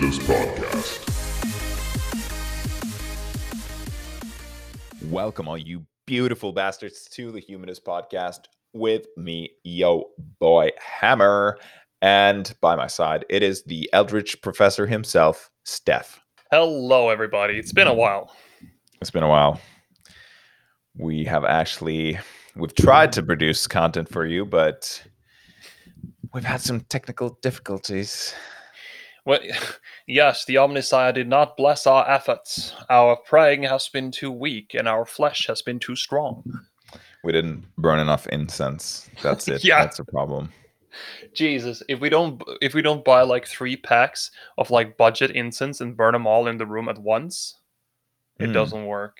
Humidus Podcast. Welcome, all you beautiful bastards, to the Humidus Podcast with me, yo boy Hammer. And by my side, it is the Eldritch Professor himself, Stef. Hello, everybody. It's been a while. It's been a while. We have actually we've tried to produce content for you, but we've had some technical difficulties. Well, yes, the Omnissiah did not bless our efforts. Our praying has been too weak, and our flesh has been too strong. We didn't burn enough incense. That's it. Yeah. That's a problem. Jesus, if we don't, if we don't buy like three packs of like budget incense and burn them all in the room at once, it Hmm. doesn't work.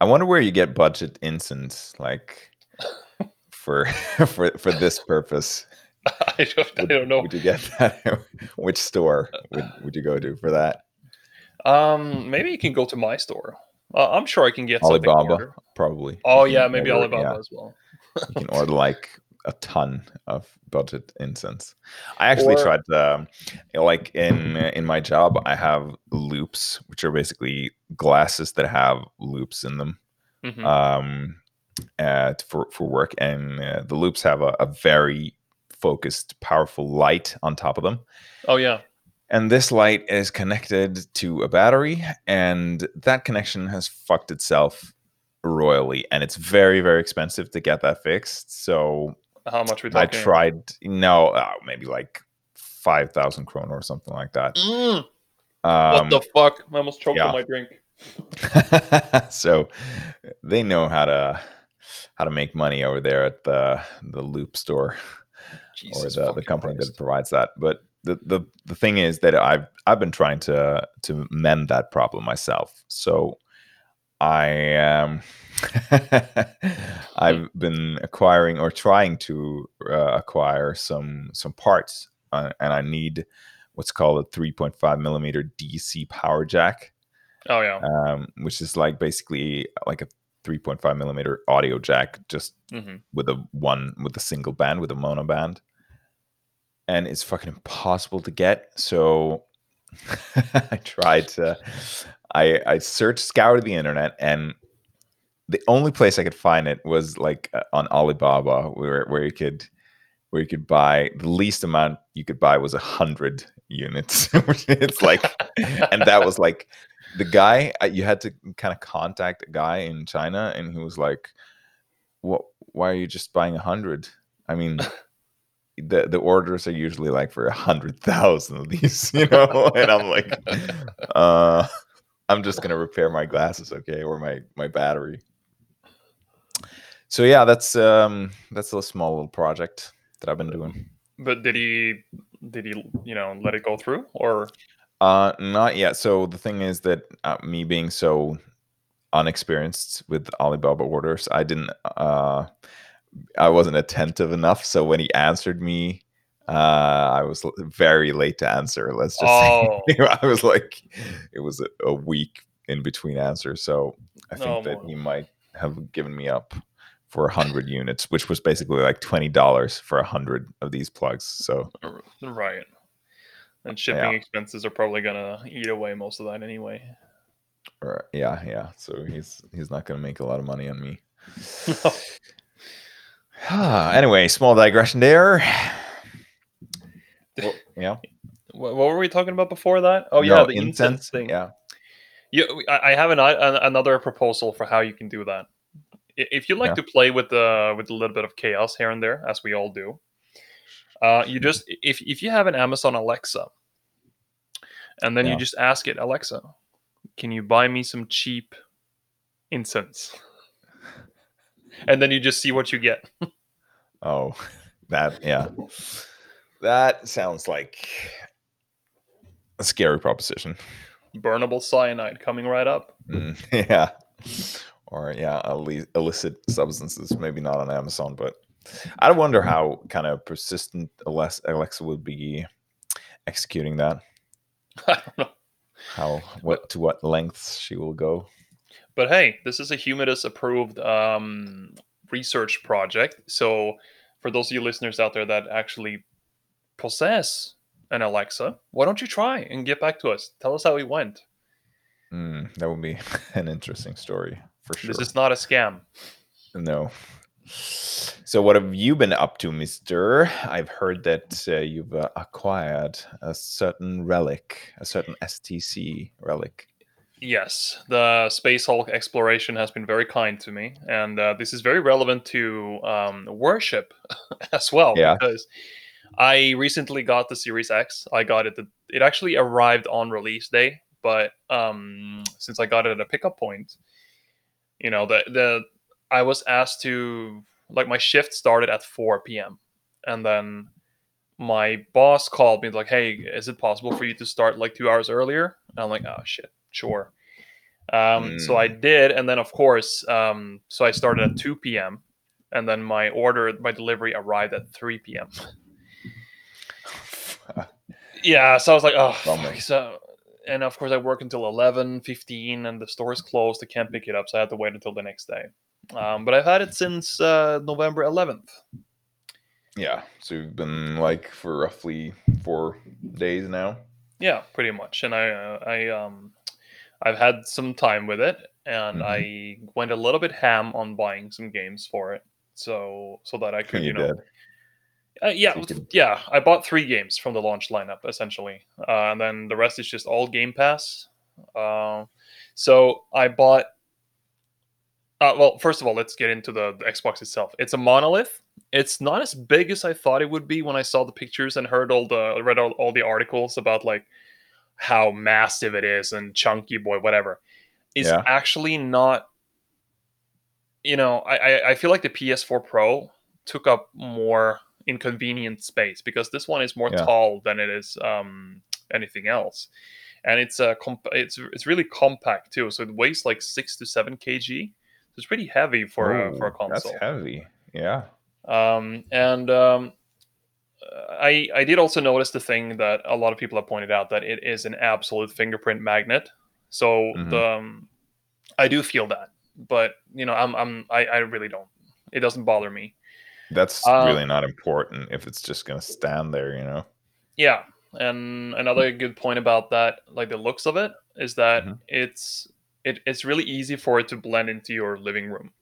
I wonder where you get budget incense, like for for for this purpose. I don't, I don't know. Would you get that? Which store would, would you go to for that? Um, maybe you can go to my store. Uh, I'm sure I can get something. Alibaba, probably. Oh yeah, maybe order- Alibaba yeah, as well. you can order like a ton of budget incense. I actually Or- tried to, um, like in in my job, I have loupes, which are basically glasses that have loupes in them. Mhm. um, uh, for for work, and uh, the loupes have a, a very focused, powerful light on top of them. oh yeah. And this light is connected to a battery, and that connection has fucked itself royally, and it's very very expensive to get that fixed. So How much we I tried, no, uh, maybe like five thousand krona or something like that. Mm, Um, what the fuck? I almost choked yeah. on my drink. so they know how to how to make money over there at the the loupe store Jesus or the, the company Christ. that provides that but the, the the thing is that i've i've been trying to to mend that problem myself so i um i've been acquiring or trying to uh, acquire some some parts uh, and i need what's called a 3.5 millimeter dc power jack Oh yeah. um, which is like basically like a 3.5 millimeter audio jack, just hmm with a one with a single band with a mono band, and it's fucking impossible to get. So I tried to, I I searched, scoured the internet, and the only place I could find it was like uh, on Alibaba, where where you could where you could buy the least amount you could buy was a hundred units. it's like, and that was like the guy uh, you had to kind of contact a guy in China, and he was like, "What? Why are you just buying a hundred? I mean." The, the orders are usually like for a hundred thousand of these, you know, and I'm like, uh, I'm just gonna repair my glasses, okay, or my my battery. So yeah, that's um that's a small little project that I've been doing. But did he? Did he? You know, let it go through, or Uh, not yet. So the thing is that uh, me being so unexperienced with Alibaba orders, I didn't. Uh, I wasn't attentive enough. So when he answered me, uh, I was l- very late to answer. Let's just Oh. say I was like, it was a, a week in between answers. So I think Oh, that he might have given me up for a hundred units, which was basically like twenty dollars for a hundred of these plugs. So right? And shipping Yeah. expenses are probably gonna eat away most of that anyway. or yeah, yeah. So he's he's not gonna make a lot of money on me. anyway, small digression there. Well, yeah. What, what were we talking about before that? Oh yeah, No, the incense, thing. Yeah. You, I have an, an, another proposal for how you can do that. If you like Yeah. to play with the with a little bit of chaos here and there, as we all do, uh, you just if if you have an Amazon Alexa, and then Yeah. you just ask it, Alexa, can you buy me some cheap incense? And then you just see what you get. Oh, that yeah. That sounds like a scary proposition. Burnable cyanide coming right up. Mm, yeah. Or yeah, illicit substances. Maybe not on Amazon, but I wonder how kind of persistent Alexa would be executing that. I don't know. How what to what lengths she will go. But hey, this is a Humidus approved um, research project. So, for those of you listeners out there that actually possess an Alexa, why don't you try and get back to us? Tell us how it went. Mm, that would be an interesting story for sure. This is not a scam. No. So, what have you been up to, Mister? I've heard that uh, you've uh, acquired a certain relic, a certain STC relic. Yes, the Space Hulk exploration has been very kind to me, and uh, this is very relevant to um, worship as well. Yeah. Because I recently got the Series X. I got it. The, it actually arrived on release day, but um, since I got it at a pickup point, you know, the the I was asked to like my shift started at 4 p.m. and then my boss called me like, "Hey, is it possible for you to start like two hours earlier?" And I'm like, "Oh shit, sure." Um, So I did, and then of course, um, so I started at 2 p.m. and then my order, my delivery arrived at 3 p.m. yeah, so I was like, "Oh." Fuck." So, and of course, I work until 11, 15, and the store is closed. I can't pick it up, so I had to wait until the next day. Um, but I've had it since uh, November 11th. yeah. So you've been like for roughly four days now. Yeah, pretty much. And I, uh, I, um, I've had some time with it, and Mhm. I went a little bit ham on buying some games for it, so so that I could, you, You know, uh, yeah, So you could- yeah. I bought three games from the launch lineup essentially, uh, and then the rest is just all Game Pass. Uh, so I bought. Uh, well, first of all, let's get into the, the Xbox itself. It's a monolith. It's not as big as I thought it would be when I saw the pictures and heard all the read all, all the articles about like how massive it is and chunky boy whatever. It's Yeah. actually not. You know, I, I I feel like the PS4 Pro took up more inconvenient space because this one is more Yeah. tall than it is um, anything else, and it's a comp- it's it's really compact too. So it weighs like six to seven kg. So it's pretty heavy for a, for a console. That's heavy. Yeah. Um, and um, I I did also notice the thing that a lot of people have pointed out that it is an absolute fingerprint magnet. So Mhm. the um, I do feel that, but you know I'm I'm I, I really don't. It doesn't bother me. That's Uh, really not important if it's just gonna stand there, you know. Yeah, and another good point about that, like the looks of it, is that Mhm. it's it, it's really easy for it to blend into your living room.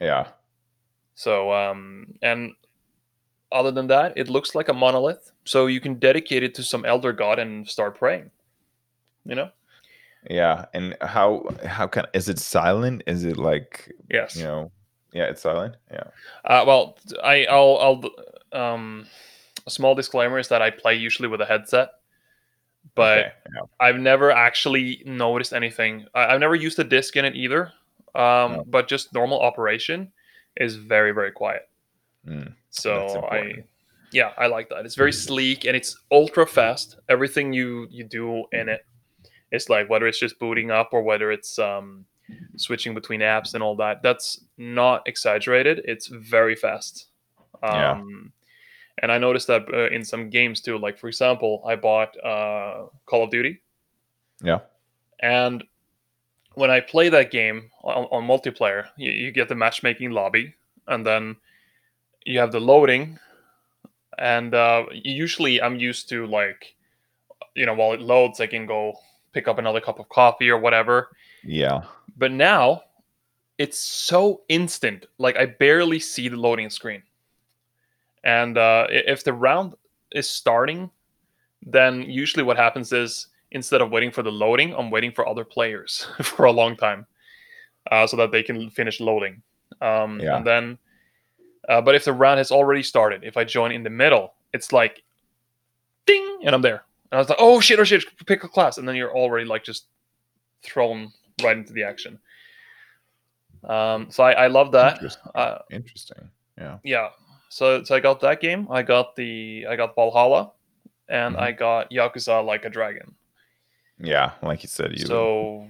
Yeah. So, um, and other than that, it looks like a monolith. So you can dedicate it to some elder god and start praying. You know? Yeah. And how how can is it silent? Is it like Yes. you know yeah, it's silent? Yeah. Uh, well, I, I'll, I'll, um, a small disclaimer is that I play usually with a headset, but Okay, yeah. I've never actually noticed anything. I, I've never used a disc in it either. Um, No. but just normal operation is very, very quiet. Mm, So I, yeah, I like that. It's very sleek and it's ultra fast. Everything you you do in it, it's like whether it's just booting up or whether it's um, switching between apps and all that. That's not exaggerated. It's very fast. Um, Yeah. And I noticed that uh, in some games too. Like for example, I bought uh, Call of Duty, Yeah. and when I play that game on, on multiplayer, you, you get the matchmaking lobby, and then you have the loading. And uh, usually, I'm used to like, you know, while it loads, I can go pick up another cup of coffee or whatever. Yeah. But now, it's so instant. Like I barely see the loading screen. And uh, if the round is starting, then usually what happens is instead of waiting for the loading, I'm waiting for other players for a long time, uh, so that they can finish loading. Um, Yeah. And then, uh, but if the round has already started, if I join in the middle, it's like, ding, and I'm there. And I was like, oh shit, oh shit, pick a class, and then you're already like just thrown right into the action. Um, so I, I love that. Interesting. Uh, Interesting. Yeah. yeah. So so I got that game. I got the I got Valhalla, and Mhm. I got Yakuza Like a Dragon. Yeah. Like you said, you So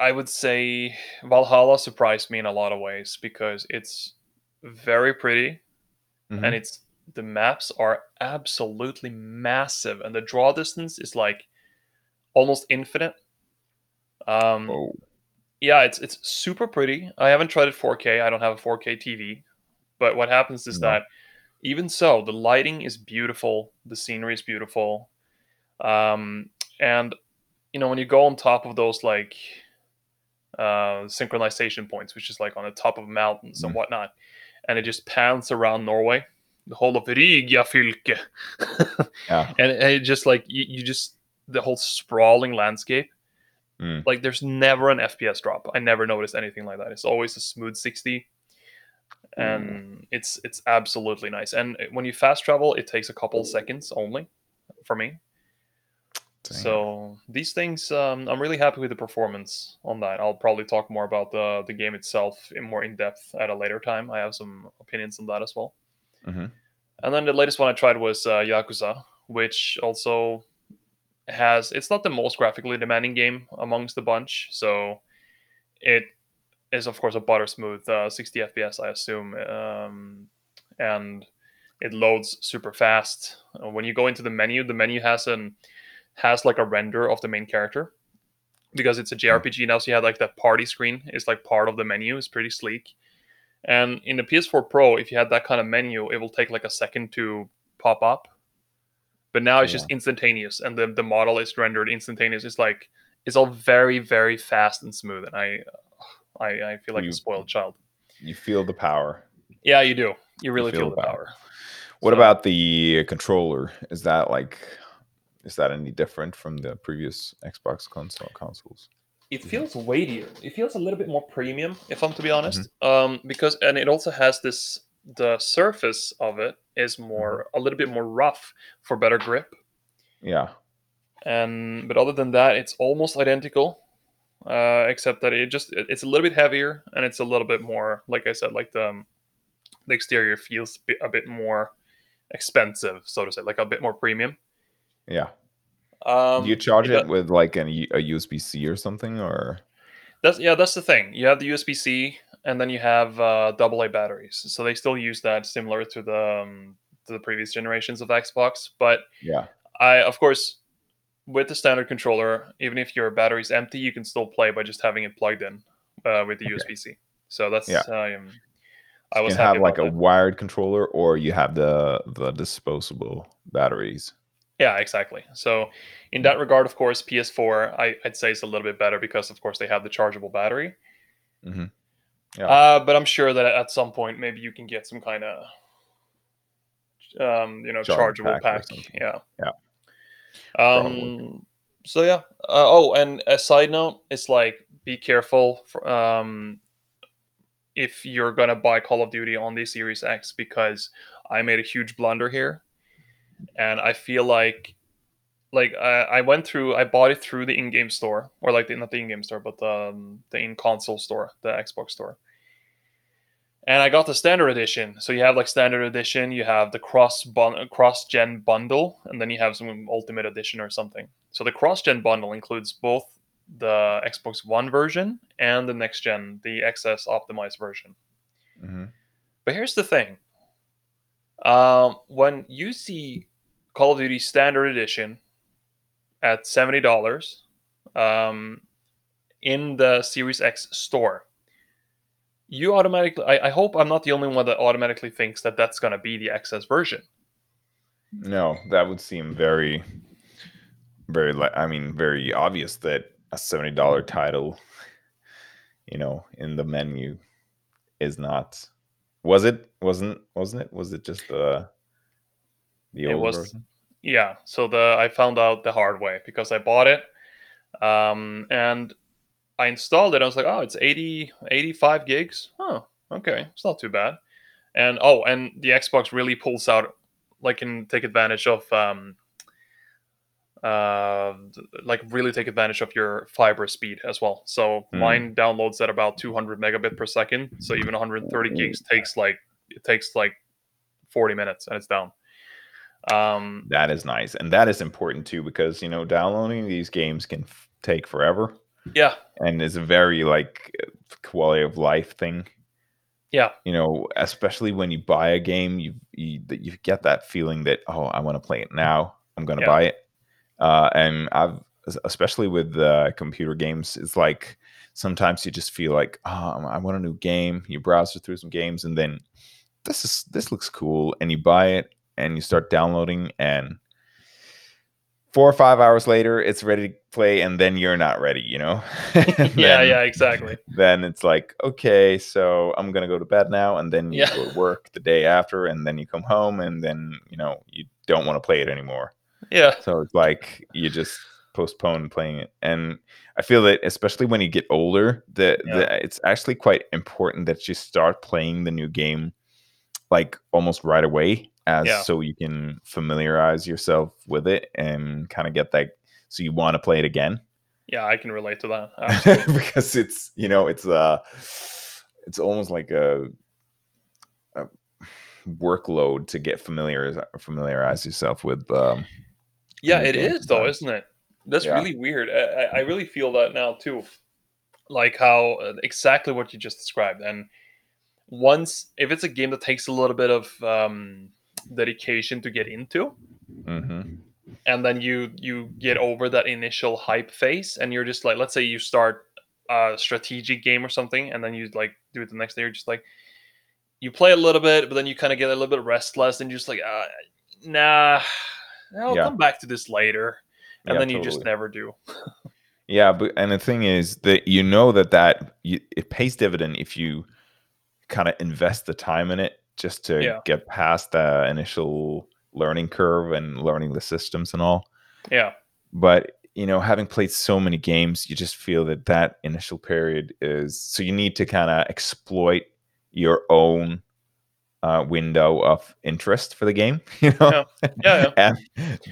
I would say Valhalla surprised me in a lot of ways because it's very pretty Mhm. and it's the maps are absolutely massive and the draw distance is like almost infinite. Um, Whoa. yeah, it's it's super pretty. I haven't tried it 4K. I don't have a 4K TV, but what happens is No. that even so, the lighting is beautiful. The scenery is beautiful. Um, and you know when you go on top of those like uh, synchronization points, which is like on the top of mountains and Mm. whatnot, and it just pans around Norway, the whole of Rygjafylke, Yeah. and it just like you, you just the whole sprawling landscape. Mm. Like there's never an FPS drop. I never noticed anything like that. It's always a smooth 60 and it's it's absolutely nice. And when you fast travel, it takes a couple seconds only for me. Dang. So these things, um, I'm really happy with the performance on that. I'll probably talk more about the the game itself in more in depth at a later time. I have some opinions on that as well. Mhm. And then the latest one I tried was uh, Yakuza, which also has it's not the most graphically demanding game amongst the bunch, so it is of course a butter smooth uh, 60 FPS, I assume, um, and it loads super fast. Uh, when you go into the menu, the menu has an has like a render of the main character because it's a hmm. JRPG now. So you have like that party screen is like part of the menu. It's pretty sleek. And in the PS4 Pro, if you had that kind of menu, it will take like a second to pop up. But now it's just instantaneous, and the, the model is rendered instantaneous. It's like it's all very very fast and smooth, and I I, I feel like You- a spoiled child. You feel the power. Yeah, you do. You really feel feel, the the power. power. What So- about the controller? Is that like is that any different from the previous Xbox console consoles? it feels weightier. It feels a little bit more premium, if I'm to be honest. Um, because and it also has this the surface of it is more a little bit more rough for better grip. Yeah. And but other than that, it's almost identical, uh, except that it just it- it's a little bit heavier and it's a little bit more, like I said, like the um, the exterior feels a bit more expensive, so to say, like a bit more premium. Yeah. Um, Do you charge it it with like an, a USB C or something or That's yeah, that's the thing. You have the USB C, and then you have uh, AA batteries. So they still use that, similar to the um, to the previous generations of Xbox. But yeah. I, of course, with the standard controller, even if your battery's empty, you can still play by just having it plugged in uh, with the Okay. USB C. So that's Yeah. um, I You was can have like a that. wired controller or you have the the disposable batteries. Yeah, exactly. So in that regard, of course, PS4 I, I'd say is a little bit better because, of course, they have the chargeable battery. Mhm. Yeah. Uh, but I'm sure that at some point maybe you can get some kind of um, you know Charge chargeable pack pack. Yeah. Yeah. Um. So yeah. Uh, oh, and a side note, it's like be careful for, um if you're gonna buy Call of Duty on the Series X because I made a huge blunder here, and I feel like like I, I went through I bought it through the in-game store or like the, not the in-game store but the um, the in-console store the Xbox store and I got the standard edition so you have like standard edition you have the cross bun- cross gen bundle and then you have some ultimate edition or something so the cross gen bundle includes both the Xbox One version and the next gen the XS optimized version Mhm. but here's the thing. Um, when you see Call of Duty Standard Edition at seventy dollars um, in the Series X store, you automatically. I, I hope I'm not the only one that automatically thinks that that's going to be the XS version. No, that would seem very very I mean very obvious that a $70 title you know in the menu is not was it wasn't wasn't it was it just the the It was- version? Yeah, so the I found out the hard way because I bought it, um, and I installed it. I was like, oh, it's 80, 85 gigs. Oh, okay, it's not too bad. And oh, and the Xbox really pulls out, like, can take advantage of, um, uh, like really take advantage of your fiber speed as well. So Hmm. mine downloads at about two hundred megabit per second. So even one hundred thirty gigs takes like it takes like forty minutes and it's down. Um, That is nice. And that is important too because you know downloading these games can f- take forever yeah, and it's a very like quality of life thing. yeah. you know, especially when you buy a game, you you, you get that feeling that oh, I want to play it now. I'm gonna Yeah. buy it. Uh, and I've especially with uh, computer games, it's like sometimes you just feel like oh, I want a new game. You browse through some games, and then this is this looks cool, and you buy it and you start downloading, and four or five hours later, it's ready to play, and then you're not ready, you know? yeah, Then- yeah, exactly. Then it's like, okay, so I'm gonna go to bed now, and then you Yeah. go to work the day after, and then you come home, and then you know you don't want to play it anymore. Yeah, So it's like you just postpone playing it. And I feel that especially when you get older, that Yeah. it's actually quite important that you start playing the new game like almost right away as Yeah. so you can familiarize yourself with it and kind of get that so you want to play it again yeah, I can relate to that. Because it's you know it's uh it's almost like a, a workload to get familiar familiarize yourself with um Yeah, it is though, isn't it? That's Yeah. really weird. I, I- I really feel that now too. Like how uh, exactly what you just described. And once, if it's a game that takes a little bit of um, dedication to get into, mhm. and then you you get over that initial hype phase, and you're just like, let's say you start a strategic game or something, and then you like do it the next day, you're just like, you play a little bit, but then you kind of get a little bit restless, and you're just like, uh, nah, I'll Yeah. come back to this later and Yeah, then you just never do. Yeah, but and the thing is that you know that that you, it pays dividend if you kind of invest the time in it just to Yeah. get past the initial learning curve and learning the systems and all. Yeah, But you know, having played so many games, you just feel that that initial period is so you need to kind of exploit your own uh, window of interest for the game. You know, yeah, and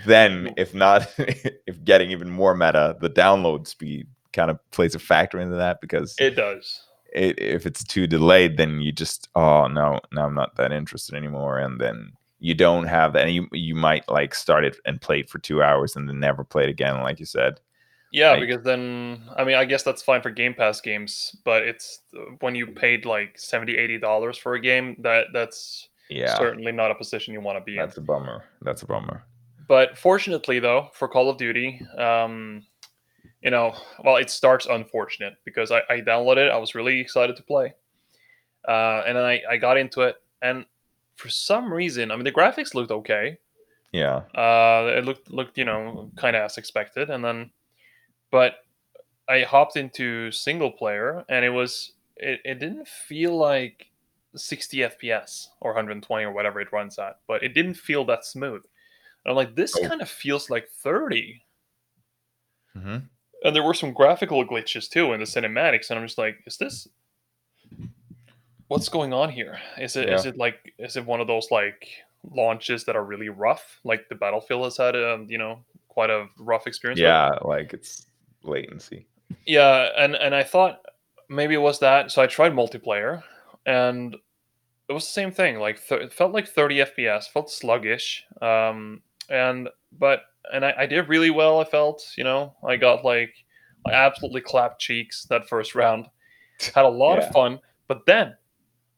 then if not if getting even more meta the download speed kind of plays a factor into that because it does. It, if it's too delayed then you just oh no no i'm not that interested anymore and then you don't have that and you you might like start it and play it for two hours and then never play it again like you said. Yeah, Like- because then I mean, I guess that's fine for Game Pass games, but it's uh, when you paid like 70 80 dollars for a game that that's yeah. certainly not a position you want to be in. that's a bummer. That's a bummer. But fortunately, though, for Call of Duty, um, you know, well, it starts unfortunate because I, I downloaded it. I was really excited to play. Uh, and then I, I got into it. And for some reason, I mean, the graphics looked okay. yeah Uh, it looked, looked you know, kind of as expected. And then, but I hopped into single player and it was, it, it didn't feel like 60 FPS or 120 or whatever it runs at, but it didn't feel that smooth. And I'm like, this Oh. kind of feels like 30. hmm And there were some graphical glitches too in the cinematics, and I'm just like, is this what's going on here? Is it is Yeah. it like is it one of those like launches that are really rough, like the Battlefield has had, um, you know, quite a rough experience. with? yeah like it's latency yeah, and and I thought maybe it was that, so I tried multiplayer, and it was the same thing. Like th- it felt like 30 FPS, felt sluggish, um, and but and I, I did really well. I felt, you know, I got like I absolutely clapped cheeks that first round. Had a lot Yeah. of fun, but then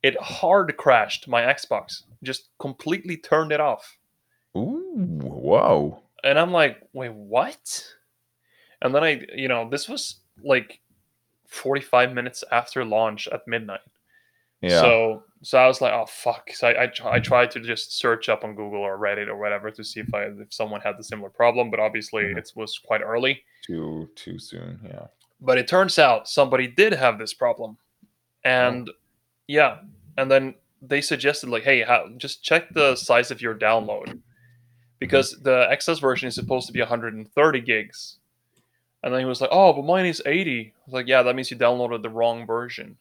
it hard crashed my Xbox. Just completely turned it off. ooh whoa And I'm like, wait, what? And then I, you know, this was like 45 minutes after launch at midnight. Yeah So, so I was like, oh fuck. So I, I, I tried to just search up on Google or Reddit or whatever to see if I, if someone had the similar problem, but obviously Mhm. it was quite early. too too soon yeah But it turns out somebody did have this problem, and yeah, and then they suggested like, hey, how, just check the size of your download because the XS version is supposed to be 130 gigs. And then he was like, "Oh, but mine is 80." I was like, "Yeah, that means you downloaded the wrong version."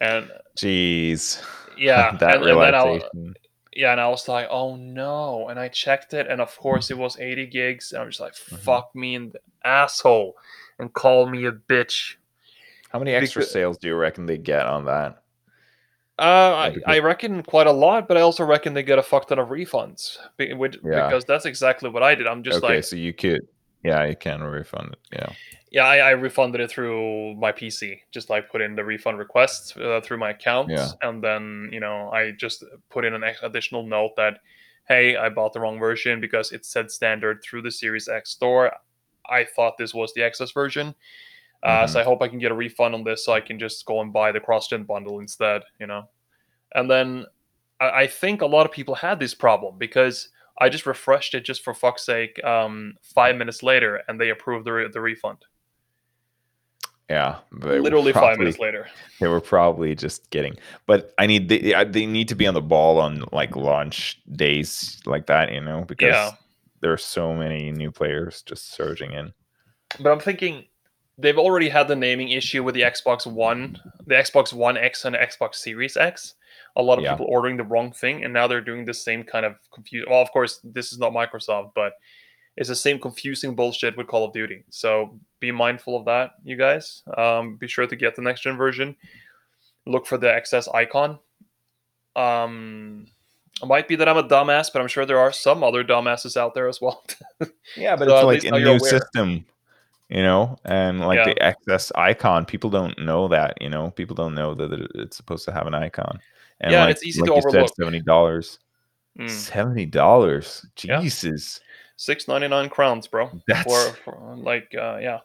And jeez yeah, that and, and then I, yeah, and I was like, "Oh no!" And I checked it, and of course it was 80 gigs. And I'm just like, Mhm. "Fuck me in the asshole," and call me a bitch. how many extra Because- sales do you reckon they get on that Uh, I, I reckon quite a lot, but I also reckon they get a fuck ton of refunds be- which, Yeah. because that's exactly what I did. I'm just okay like, so you could yeah you can refund it yeah yeah, I, I refunded it through my PC. Just like put in the refund request uh, through my account, Yeah. and then you know I just put in an additional note that, hey, I bought the wrong version because it said standard through the Series X store. I thought this was the XS version. Uh, So I hope I can get a refund on this, so I can just go and buy the cross-gen bundle instead. You know, and then I, I think a lot of people had this problem because I just refreshed it just for fuck's sake um, five minutes later, and they approved the, re- the refund. Yeah, Literally five minutes later. They were probably just kidding. But I need they, they need to be on the ball on like launch days like that, you know, because Yeah. there are so many new players just surging in. But I'm thinking they've already had the naming issue with the Xbox One, the Xbox One X, and Xbox Series X. A lot of Yeah. people ordering the wrong thing, and now they're doing the same kind of confuse. Well, of course, this is not Microsoft, but it's the same confusing bullshit with Call of Duty. So be mindful of that, you guys. Um, be sure to get the next gen version. Look for the XS icon. Um, it might be that I'm a dumbass, but I'm sure there are some other dumbasses out there as well. Yeah, but So it's like a new aware. system, you know, and like the XS icon, people don't know that, you know, people don't know that it's supposed to have an icon. And Yeah, like, it's easy like to you said, overlook. seventy dollars. Mm. Seventy dollars, Yeah. Six ninety nine crowns, bro. that's For, for like, uh, yeah.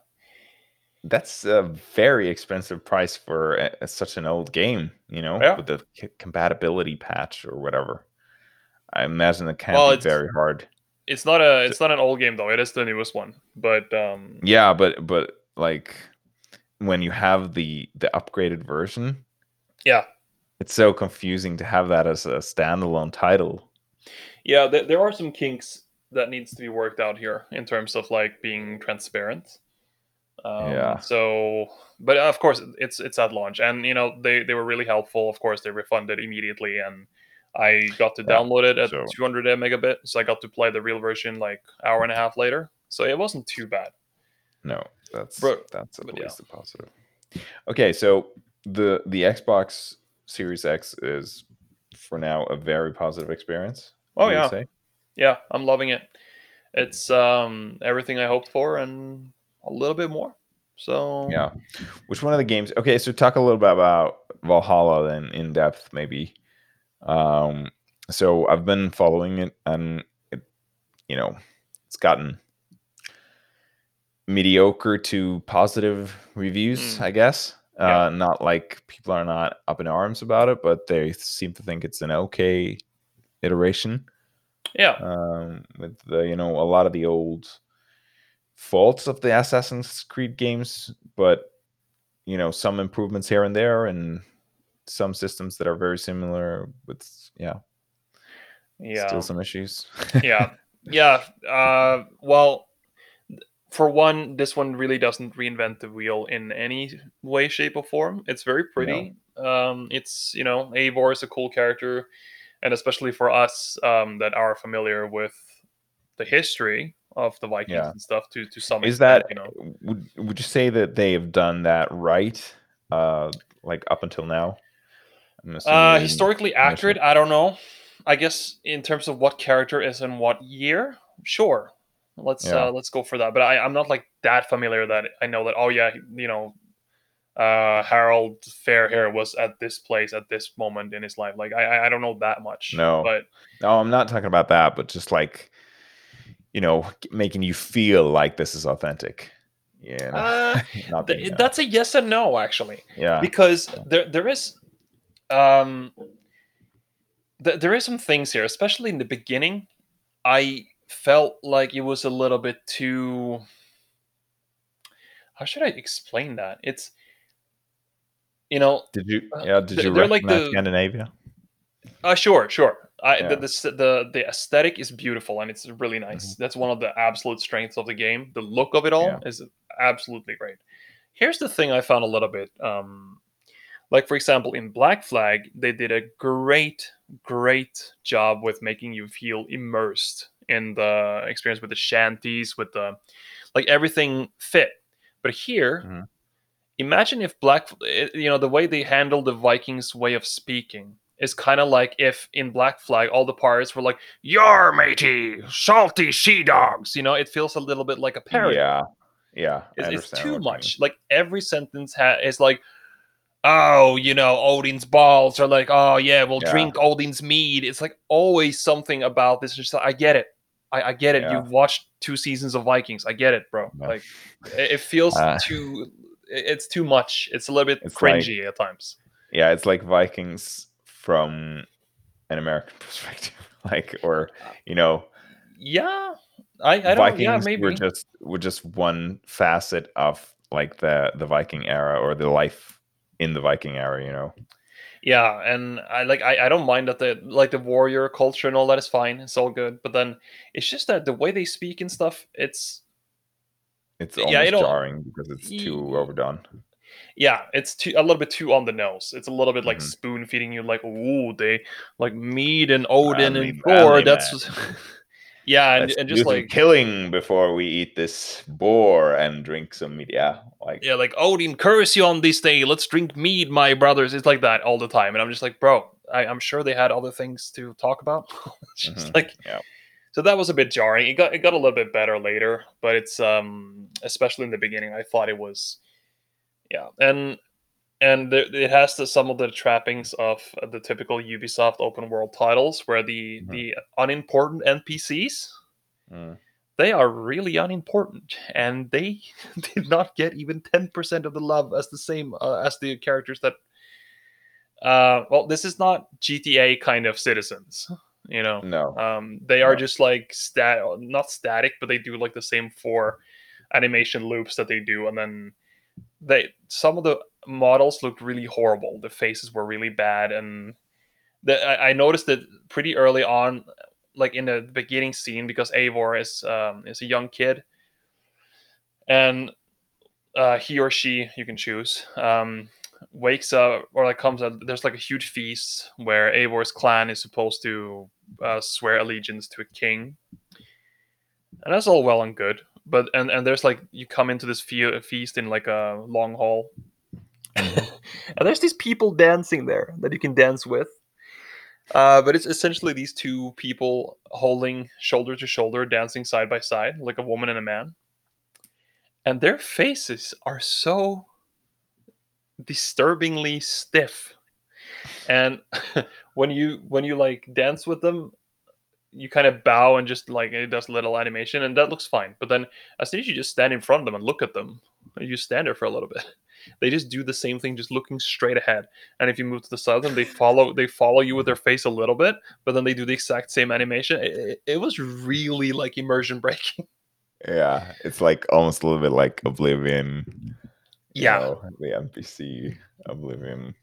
that's a very expensive price for a, such an old game, you know, Yeah. with the c- compatibility patch or whatever. I imagine it can Well, be very hard. It's not a it's not an old game though. It is the newest one. But um Yeah, but but like when you have the the upgraded version, yeah. it's so confusing to have that as a standalone title. Yeah, th- there are some kinks that needs to be worked out here in terms of like being transparent. Um, Yeah. So, but of course, it's it's at launch, and you know they they were really helpful. Of course, they refunded immediately, and I got to Yeah, download it at so- 200 megabit, so I got to play the real version like hour and a half later. So it wasn't too bad. No, that's Bro, that's at but yeah. least a positive. Okay, so the the Xbox Series X is for now a very positive experience. Oh yeah, say? Yeah, I'm loving it. It's um everything I hoped for and a little bit more. So Yeah. Which one of the games? Okay, so talk a little bit about Valhalla then in depth, maybe. Um, so I've been following it, and it, you know, it's gotten mediocre to positive reviews, Mm. I guess. Yeah. Uh, not like people are not up in arms about it, but they seem to think it's an okay iteration yeah, um, with the you know a lot of the old faults of the Assassin's Creed games, but you know some improvements here and there, and some systems that are very similar with yeah, yeah. still some issues. yeah. Yeah uh well for one this one really doesn't reinvent the wheel in any way shape or form. It's very pretty. Um it's you know Eivor is a cool character and especially for us um that are familiar with the history of the vikings Yeah. and stuff to to some Is extent that you know would would you say that they have done that right? Uh, like up until now. Uh historically accurate i don't know i guess in terms of what character is in what year sure let's Yeah. uh let's go for that but I, i'm not like that familiar that i know that oh yeah you know uh harold fairhair was at this place at this moment in his life like i I- don't know that much No. but No, I'm not talking about that, but just like you know, making you feel like this is authentic. Yeah, uh, th- that's a yes and no actually yeah. because there there is um th- there is some things here especially in the beginning i felt like it was a little bit too how should i explain that it's you know Did you? Uh, Yeah. Did you they're like the- Scandinavia? uh sure sure I, Yeah. the, the the the aesthetic is beautiful and it's really nice. Mm-hmm. That's one of the absolute strengths of the game. The look of it all Yeah. is absolutely great. Here's the thing I found a little bit um, like for example in Black Flag they did a great great job with making you feel immersed in the experience with the shanties with the like everything fit. But here Mhm. Imagine if Black you know the way they handle the Vikings way of speaking is kind of like if in Black Flag all the pirates were like "Yar matey, salty sea dogs." You know, it feels a little bit like a parody. Yeah. Yeah. It's, it's too much. Like every sentence ha- is like, "Oh, you know, Odin's balls," are like, "Oh yeah, we'll Yeah. drink Odin's mead." It's like always something about this. Just like, I get it. I, I get it. Yeah. You've watched two seasons of Vikings. I get it, bro. Like it, it feels Uh, too. It- It's too much. It's a little bit It's like- cringy at times. Yeah, it's like Vikings from an American perspective, like or uh, you know, Yeah, I I don't. Vikings Yeah, maybe. were just were just one facet of like the the Viking era or the life in the Viking era. You know, Yeah, and I like I, I don't mind that the like the warrior culture and all that is fine. It's all good. But then it's just that the way they speak and stuff, it's it's Yeah, almost you jarring because it's too overdone. yeah, it's too a little bit too on the nose. It's a little bit like Mhm. spoon feeding you, like ooh, they like mead and Odin and Thor. That's yeah, and, and just like killing before we eat this boar and drink some meat. Yeah, like yeah, like Odin curse you on this day. Let's drink mead, my brothers. It's like that all the time, and I'm just like, bro, I, I'm sure they had other things to talk about. Just Mhm, like yeah. So that was a bit jarring. It got it got a little bit better later, but it's um especially in the beginning, I thought it was yeah, and and there, it has the, some of the trappings of the typical Ubisoft open world titles, where the Mhm. the unimportant NPCs mm, they are really unimportant, and they did not get even ten percent of the love as the same uh, as the characters that. Uh, well, this is not GTA kind of citizens, you know. no, Um, they are No. just like stat, not static, but they do like the same four animation loops that they do, and then they some of the models looked really horrible. The faces were really bad, and the, I, I noticed that pretty early on, like in the beginning scene, because Eivor is um, is a young kid, and uh, he or she, you can choose, um, wakes up or like comes out. There's like a huge feast where Eivor's clan is supposed to uh, swear allegiance to a king, and that's all well and good. But and and there's like you come into this fe- feast in like a long hall, and there's these people dancing there that you can dance with. Uh, but it's essentially these two people holding shoulder to shoulder, dancing side by side, like a woman and a man. And their faces are so disturbingly stiff. And when you when you like dance with them, you kind of bow and just like it does little animation, and that looks fine. But then as soon as you just stand in front of them and look at them, you stand there for a little bit. They just do the same thing, just looking straight ahead. And if you move to the side of them, they follow they follow you with their face a little bit, but then they do the exact same animation. It, it, it was really like immersion breaking. yeah, it's like almost a little bit like Oblivion. Yeah. know, the NPC Oblivion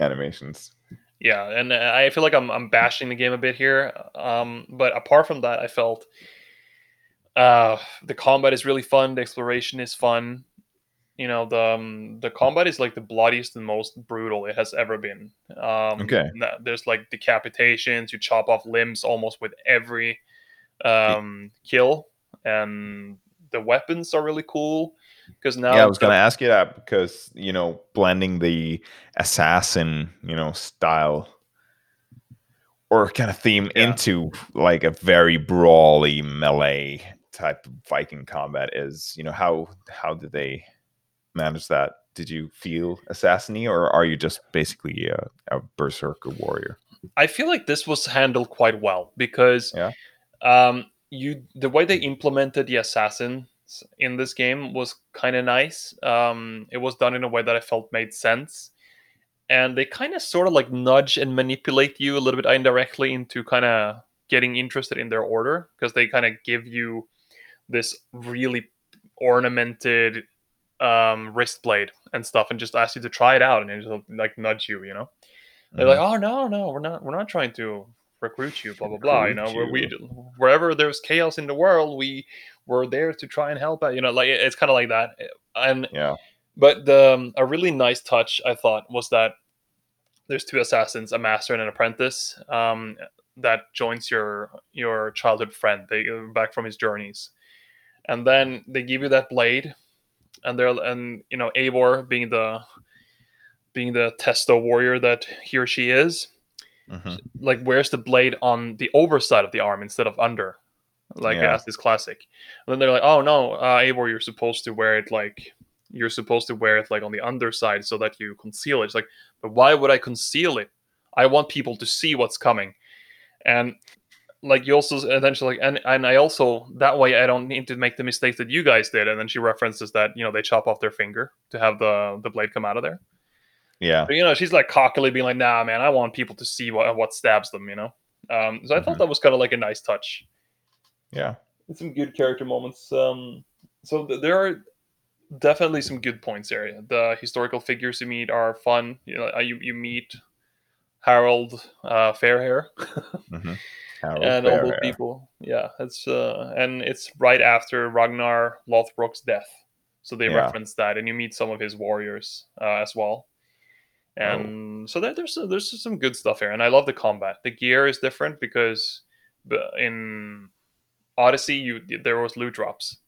animations. Yeah, and uh, I feel like I'm I'm bashing the game a bit here. Um, but apart from that, I felt uh, the combat is really fun. The exploration is fun. You know, the um, the combat is like the bloodiest and most brutal it has ever been. Um, Okay. There's like decapitations. You chop off limbs almost with every um, kill, and the weapons are really cool because now yeah, I was gonna ask you that because you know blending the assassin, you know, style or kind of theme Yeah. into like a very brawly melee type of Viking combat is, you know, how how did they manage that? Did you feel assassiny, or are you just basically a, a berserker warrior? I feel like this was handled quite well because Yeah. um, you the way they implemented the assassins in this game was kind of nice. Um, it was done in a way that I felt made sense, and they kind of sort of like nudge and manipulate you a little bit indirectly into kind of getting interested in their order because they kind of give you this really ornamented um, wrist blade and stuff, and just ask you to try it out, and just like nudge you, you know. They're like, oh no, no, we're not, we're not trying to recruit you, blah blah blah. You know, Recruit where we wherever there's chaos in the world, we we're there to try and help out. You know, like it's kind of like that. And yeah, but the um, a really nice touch I thought was that there's two assassins, a master and an apprentice, um, that joins your your childhood friend. They back from his journeys, and then they give you that blade, and they're and you know Eivor being the being the testo warrior that he or she is, Mhm. like where's the blade on the overside of the arm instead of under, like Yeah. as is classic. And then they're like, "Oh no, uh, Eivor, you're supposed to wear it like you're supposed to wear it like on the underside so that you conceal it." It's like, but why would I conceal it? I want people to see what's coming, and like you also and then she's like, and and I also that way I don't need to make the mistakes that you guys did. And then she references that you know they chop off their finger to have the the blade come out of there. Yeah. But, you know, she's like cockily being like, "Nah, man, I want people to see what what stabs them." You know. Um, so I thought Mhm. that was kind of like a nice touch. Yeah. It's some good character moments. Um, so th- there are definitely some good points there. The historical figures you meet are fun. You know, uh, you you meet Harold uh, Fairhair hmm Harold and all those Fairhair. people. Yeah, it's uh, and it's right after Ragnar Lothbrok's death, so they Yeah. reference that, and you meet some of his warriors uh, as well. Oh. And so there, there's there's some good stuff here, and I love the combat. The gear is different because in Odyssey, you there was loot drops.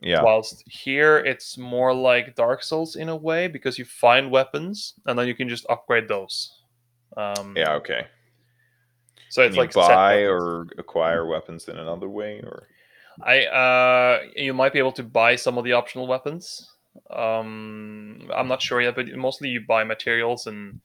Yeah. Whilst here, it's more like Dark Souls in a way because you find weapons and then you can just upgrade those. Um, Yeah. Okay. So Can it's you like buy or acquire weapons in another way, or I uh, you might be able to buy some of the optional weapons. Um, I'm not sure yet, but mostly you buy materials and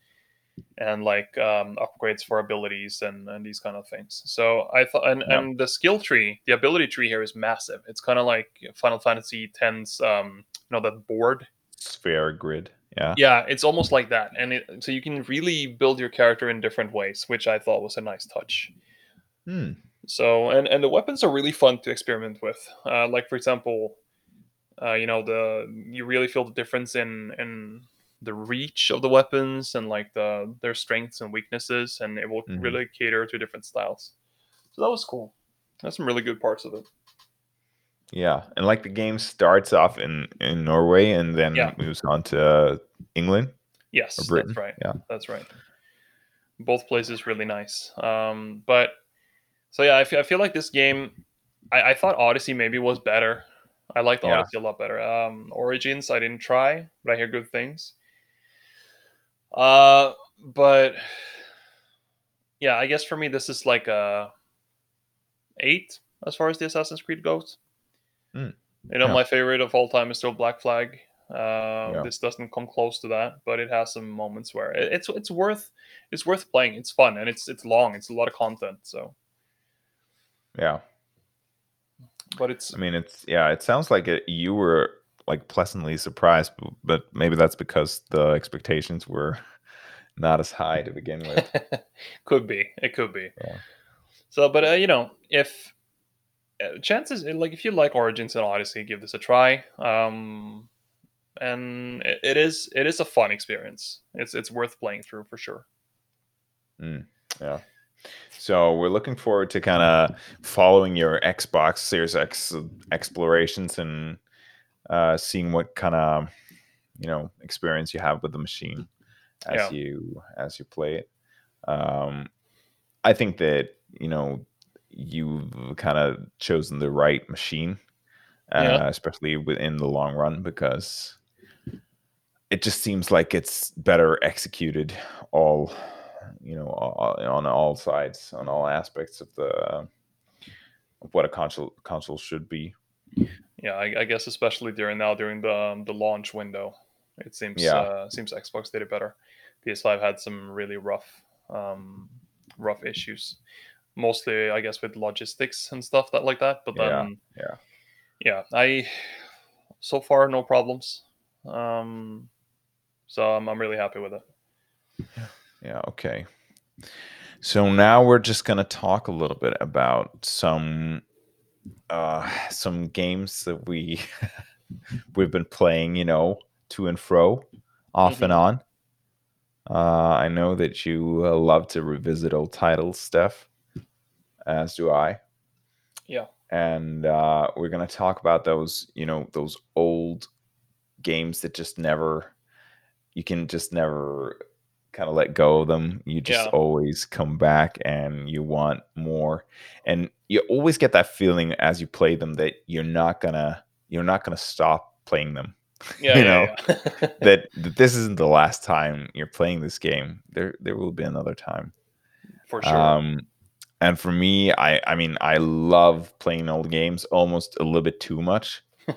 and like um, upgrades for abilities and, and these kind of things. So I thought, and, Yeah. and the skill tree, the ability tree here is massive. It's kind of like Final Fantasy X's, um, you know, that board sphere grid? Yeah. Yeah, it's almost like that, and it, so you can really build your character in different ways, which I thought was a nice touch. Hmm. So, and and the weapons are really fun to experiment with. Uh, like for example, uh, you know the you really feel the difference in in the reach of the weapons and like the their strengths and weaknesses, and it will Mhm. really cater to different styles. So that was cool. That's some really good parts of it. Yeah, and like the game starts off in in Norway and then Yeah. moves on to England. Yes, that's right. yeah. that's right. Both places really nice. Um, but so yeah, I feel, I feel like this game. I, I thought Odyssey maybe was better. I liked Yeah. Odyssey a lot better. Um, Origins I didn't try, but I hear good things. Uh, but yeah, I guess for me this is like a eight as far as the Assassin's Creed goes. Mm. You know, Yeah. my favorite of all time is still Black Flag. Uh, Yeah. This doesn't come close to that, but it has some moments where it- it's it's worth it's worth playing. It's fun and it's it's long. It's a lot of content. So, Yeah, but it's I mean it's yeah. It sounds like it, you were like pleasantly surprised, but maybe that's because the expectations were not as high to begin with. could be it could be. Yeah. So, but uh, you know, if uh, chances like if you like Origins and Odyssey, give this a try. Um, and it, it is it is a fun experience. It's it's worth playing through for sure. Yeah. So we're looking forward to kind of following your Xbox Series X explorations and uh, seeing what kind of you know experience you have with the machine as Yeah. you as you play it. Um, I think that you know you've kind of chosen the right machine, uh, Yeah. especially within the long run because it just seems like it's better executed all you know all, on all sides on all aspects of the of what a console console should be Yeah, I, I guess especially during now during the um, the launch window, it seems Yeah. uh, seems Xbox did it better. PS5 had some really rough um, rough issues, mostly I guess with logistics and stuff that like that. But Yeah, then yeah. yeah, I so far no problems. Um, so I'm I'm really happy with it. yeah okay so now we're just going to talk a little bit about some uh some games that we we've been playing you know to and fro off and on. Uh i know that you uh, love to revisit old titles steph as do i. Yeah. and uh we're going to talk about those you know those old games that just never you can just never kind of let go of them. You just Yeah. always come back and you want more. And you always get that feeling as you play them that you're not gonna you're not gonna stop playing them Yeah, You yeah, know, yeah. that, that this isn't the last time you're playing this game. There there will be another time. For sure. um and for me i i mean i love playing old games almost a little bit too much.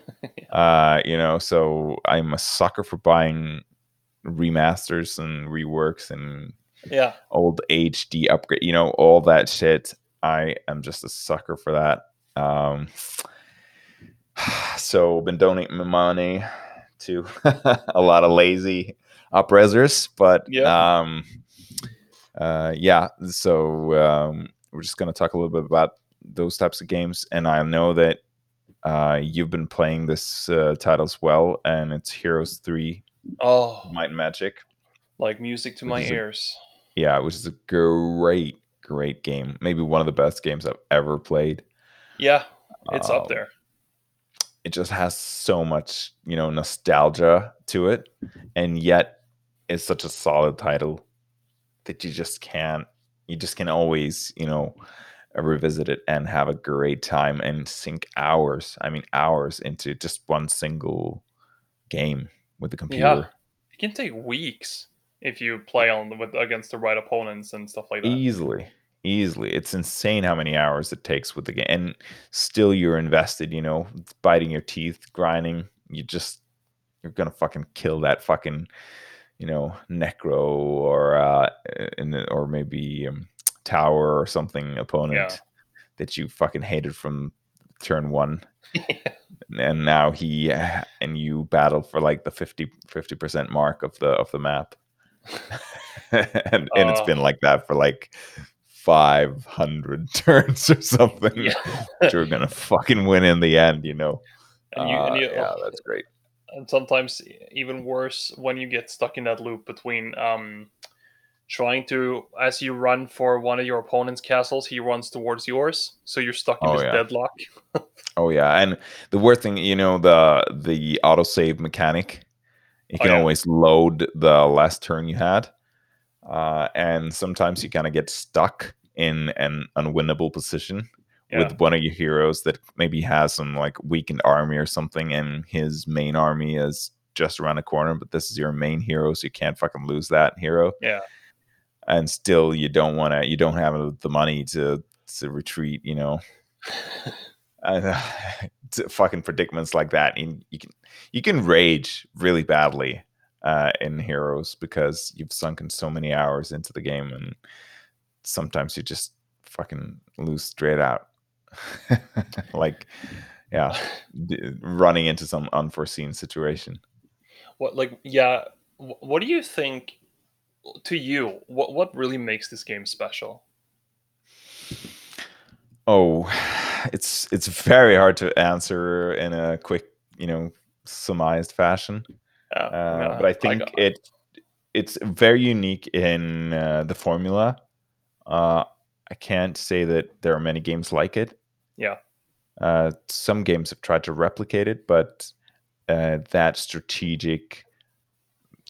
Uh you know so i'm a sucker for buying remasters and reworks and yeah, old HD upgrade, you know, all that shit. I am just a sucker for that. Um, so been donating my money to a lot of lazy upresers, but Yeah. um, uh, yeah. So um, we're just gonna talk a little bit about those types of games, and I know that uh, you've been playing this uh, title as well, and it's Heroes Three: Oh, Might and Magic. like music to my is a- ears. Yeah, which is a great, great game. Maybe one of the best games I've ever played. Yeah, it's Um, up there. it just has so much you know nostalgia to it and yet it's such a solid title that you just can't you just can always you know revisit it and have a great time and sink hours i mean hours into just one single game with the computer. Yeah. It can take weeks if you play on with against the right opponents and stuff like that. easily. Easily. It's insane how many hours it takes with the game and still you're invested you know biting your teeth grinding. You just you're gonna fucking kill that fucking you know necro or uh in the, or maybe um, tower or something opponent that you fucking hated from turn one. And now he uh, and you battle for like the 50 percent mark of the of the map. And, and it's Uh. been like that for like 500 turns or something. Yeah. you're gonna fucking win in the end you know? And you, and Uh, you, yeah that's great. and sometimes even worse when you get stuck in that loop between um trying to as you run for one of your opponent's castles he runs towards yours so you're stuck in Oh, this yeah. deadlock Oh yeah, and the worst thing, you know, the the autosave mechanic, you Oh, can yeah. always load the last turn you had, uh, and sometimes you kind of get stuck in an unwinnable position Yeah. with one of your heroes that maybe has some like weakened army or something, and his main army is just around the corner, but this is your main hero, so you can't fucking lose that hero. Yeah. And still you don't want to, you don't have the money to to retreat, you know? And uh, fucking predicaments like that and you can you can rage really badly uh in heroes because you've sunken so many hours into the game and sometimes you just fucking lose straight out. Like yeah d- running into some unforeseen situation. What like yeah what do you think to you what what really makes this game special oh it's it's very hard to answer in a quick you know summarized fashion Yeah, Uh, yeah, but I think got- it it's very unique in uh, the formula. Uh, I can't say that there are many games like it. Yeah. Uh, some games have tried to replicate it, but uh, that strategic,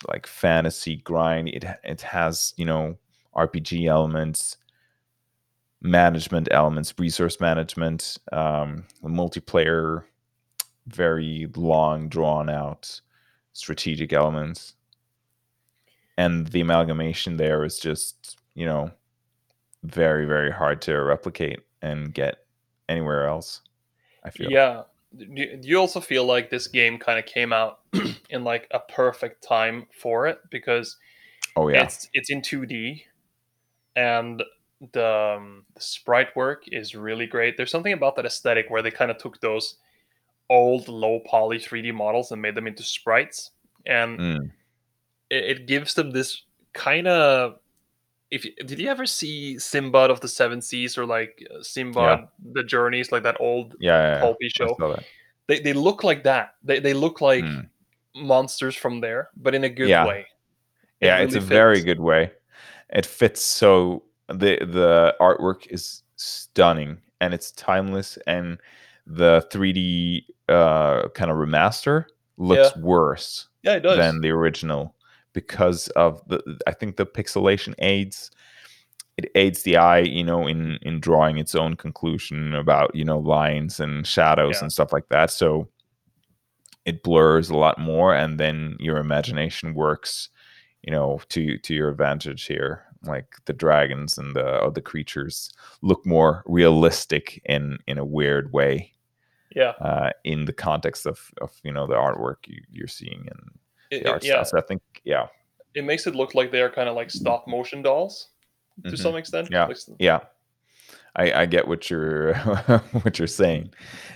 like fantasy grind, it it has you know RPG elements, management elements, resource management, um, multiplayer, very long, drawn out strategic elements. And the amalgamation there is just you know very very hard to replicate and get anywhere else i feel. Yeah do you- also feel like this game kind of came out in like a perfect time for it because oh yeah it's it's in 2d and the, um, the sprite work is really great there's something about that aesthetic where they kind of took those old low poly 3d models and made them into sprites and Mm. it, it gives them this kind of if you, did you ever see Sinbad of the Seven Seas or like uh, Sinbad the Journeys like that old yeah, yeah, yeah. show? they, they look like that. They, they look like Mm. monsters from there but in a good Yeah. way. It yeah it's a really very good way. It fits so the the artwork is stunning and it's timeless and the 3d uh kind of remaster looks worse yeah it does. than the original because of the I think the pixelation aids it aids the eye, you know, in in drawing its own conclusion about, you know, lines and shadows Yeah. and stuff like that. So it blurs a lot more and then your imagination works, you know, to to your advantage here. Like the dragons and the other creatures look more realistic in in a weird way yeah uh, in the context of of you know the artwork you, you're seeing and it, the art it- yeah style. So I think, yeah, it makes it look like they're kind of like stop motion dolls to Mhm. some extent Yeah. Like yeah, I, I get what you're what you're saying,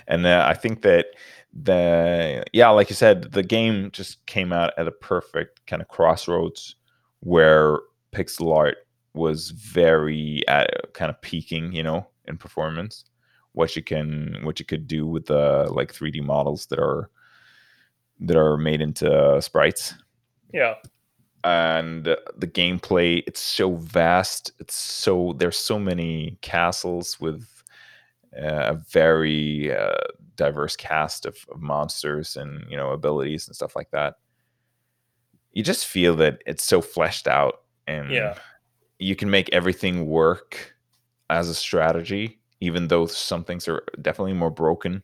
and uh, I think that the yeah, like you said, the game just came out at a perfect kind of crossroads where pixel art was very at kind of peaking, you know, in performance. What you can what you could do with the like 3D models that are that are made into sprites. Yeah. And the gameplay, it's so vast. It's so there's so many castles with uh, a very uh, diverse cast of, of monsters and you know abilities and stuff like that. You just feel that it's so fleshed out and Yeah. you can make everything work as a strategy, even though some things are definitely more broken.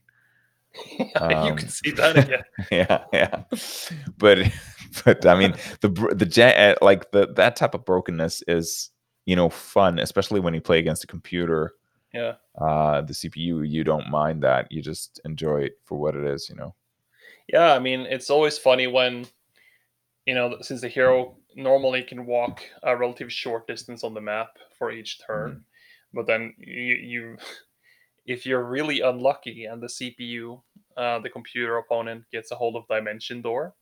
you Um, can see that again. yeah, yeah. But but I mean the the uh, like the that type of brokenness is you know fun, especially when you play against a computer. Yeah. Uh, the CPU, you don't mind that. You just enjoy it for what it is. You know. Yeah, I mean, it's always funny when, you know, since the hero normally can walk a relatively short distance on the map for each turn, but then you, you, if you're really unlucky and the CPU, uh, the computer opponent gets a hold of Dimension Door,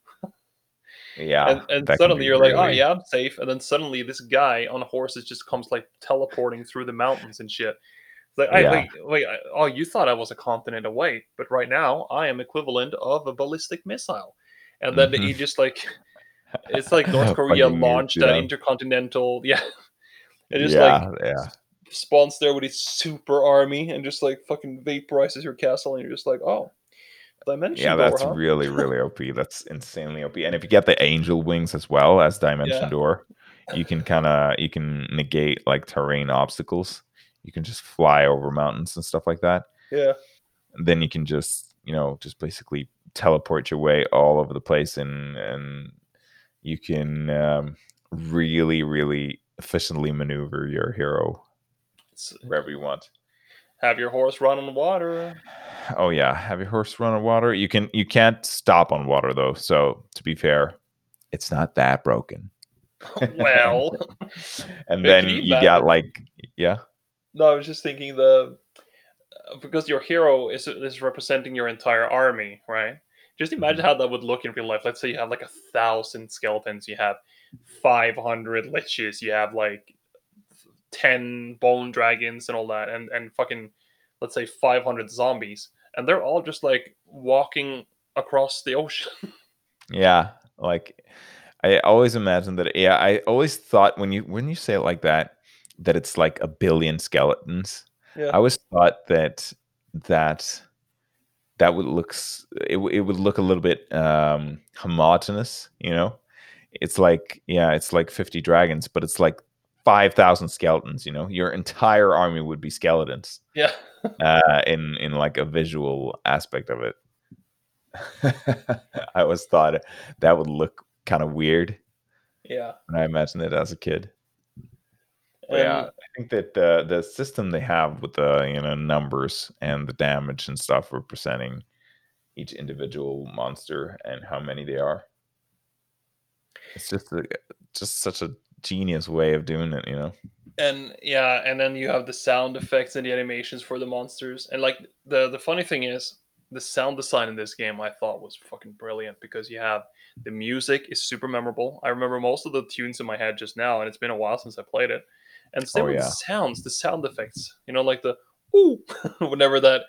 Yeah. and, and suddenly you're like, oh yeah, I'm safe, and then suddenly this guy on horses just comes like teleporting through the mountains and shit. Like, I, Yeah. wait, oh, you thought I was a continent away, but right now I am equivalent of a ballistic missile, and then Mhm. he just like, it's like North Korea launched an yeah. intercontinental, yeah, It is yeah, like yeah. Spawns there with his super army and just like fucking vaporizes your castle, and you're just like, oh, dimension Yeah, door, that's huh? really, really OP. That's insanely OP. And if you get the angel wings as well as Dimension Yeah. Door, you can kind of you can negate like terrain obstacles. You can just fly over mountains and stuff like that. yeah, And then you can just you know just basically teleport your way all over the place, and and you can um, really, really efficiently maneuver your hero It's- wherever you want. have your horse run on water. Oh yeah, have your horse run on water. You can you can't stop on water though. So to be fair, it's not that broken. well. and then you you got like yeah, No, I was just thinking the uh, because your hero is is representing your entire army, right? Just imagine how that would look in real life. Let's say you have like a thousand skeletons, you have five hundred liches, you have like ten bone dragons and all that, and and fucking let's say five hundred zombies, and they're all just like walking across the ocean. yeah. Like I always imagine that. Yeah, I always thought when you when you say it like that, that it's like a billion skeletons. Yeah. I always thought that that that would looks it, it would look a little bit um homogenous you know it's like yeah it's like 50 dragons but it's like 5000 skeletons you know? Your entire army would be skeletons. Yeah, uh in in like a visual aspect of it. I always thought that would look kind of weird yeah. when i imagined it as a kid. Yeah, I think that the the system they have with the you know numbers and the damage and stuff representing each individual monster and how many they are. It's just a, just such a genius way of doing it, you know. and yeah and then you have the sound effects and the animations for the monsters. And like the the funny thing is the sound design in this game i thought was fucking brilliant because you have the music is super memorable. I remember most of the tunes in my head just now and it's been a while since i played it. And same Oh, with yeah. the sounds the sound effects you know like the ooh whenever that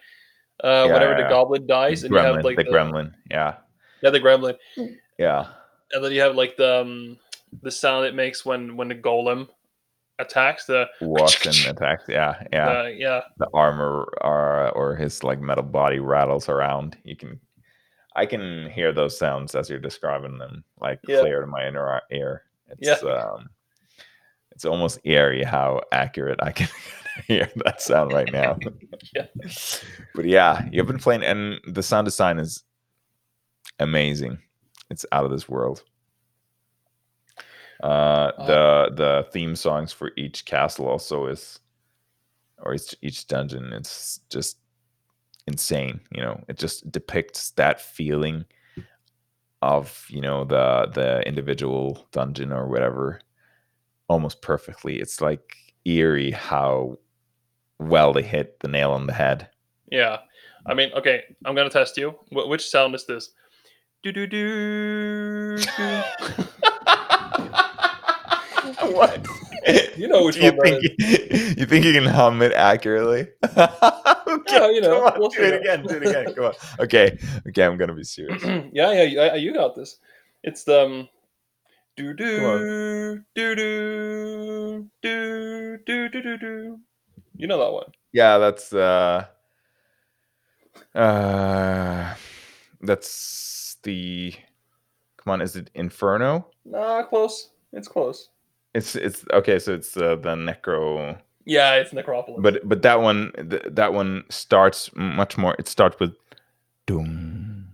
uh Yeah, whenever yeah, the goblin dies and you have like the, gremlin, yeah, yeah the gremlin. Yeah, and then you have like the um, the sound it makes when when the golem attacks the walks attacks, yeah, yeah. uh, yeah the armor or or his like metal body rattles around. You can, I can hear those sounds as you're describing them, like Yeah. clear to my inner ear. It's um, it's almost eerie how accurate I can hear that sound right now. Yeah. but yeah, you've been playing, and the sound design is amazing. It's out of this world. Uh, the the theme songs for each castle also is, or each each dungeon. It's just insane. You know, it just depicts that feeling of you know the the individual dungeon or whatever almost perfectly. It's like eerie how well they hit the nail on the head. Yeah, I mean, okay, I'm gonna test you. Wh- which sound is this? Do do do. what? You know which you one think you, think you can hum it accurately? okay, Yeah, you know, come on, we'll do it that. again. Do it again. Come on. Okay, okay, I'm gonna be serious. yeah, yeah, you got this. It's the um, do do do do do do do do do. You know that one? Yeah, that's uh, uh, that's the. Come on, is it Inferno? Nah, close. It's close. It's it's okay. So it's uh, the Necro. Yeah, it's Necropolis. but but that one th- that one starts much more it starts with doom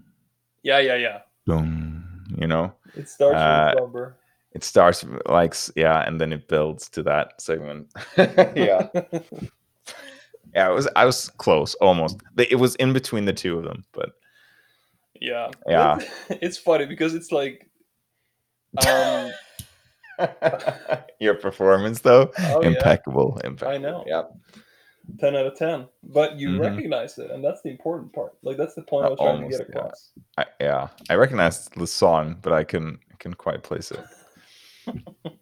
yeah, yeah, yeah. doom you know It starts Uh, with slumber. it starts like yeah and then it builds to that segment yeah yeah it was i was close almost it was in between the two of them but yeah, Yeah. It's, it's funny because it's like, um, your performance though oh yeah, impeccable impeccable I know. yeah ten out of ten. But you Mhm. recognize it, and that's the important part. Like that's the point I was trying to get yeah. across. I, yeah i recognized the song but i couldn't I couldn't quite place it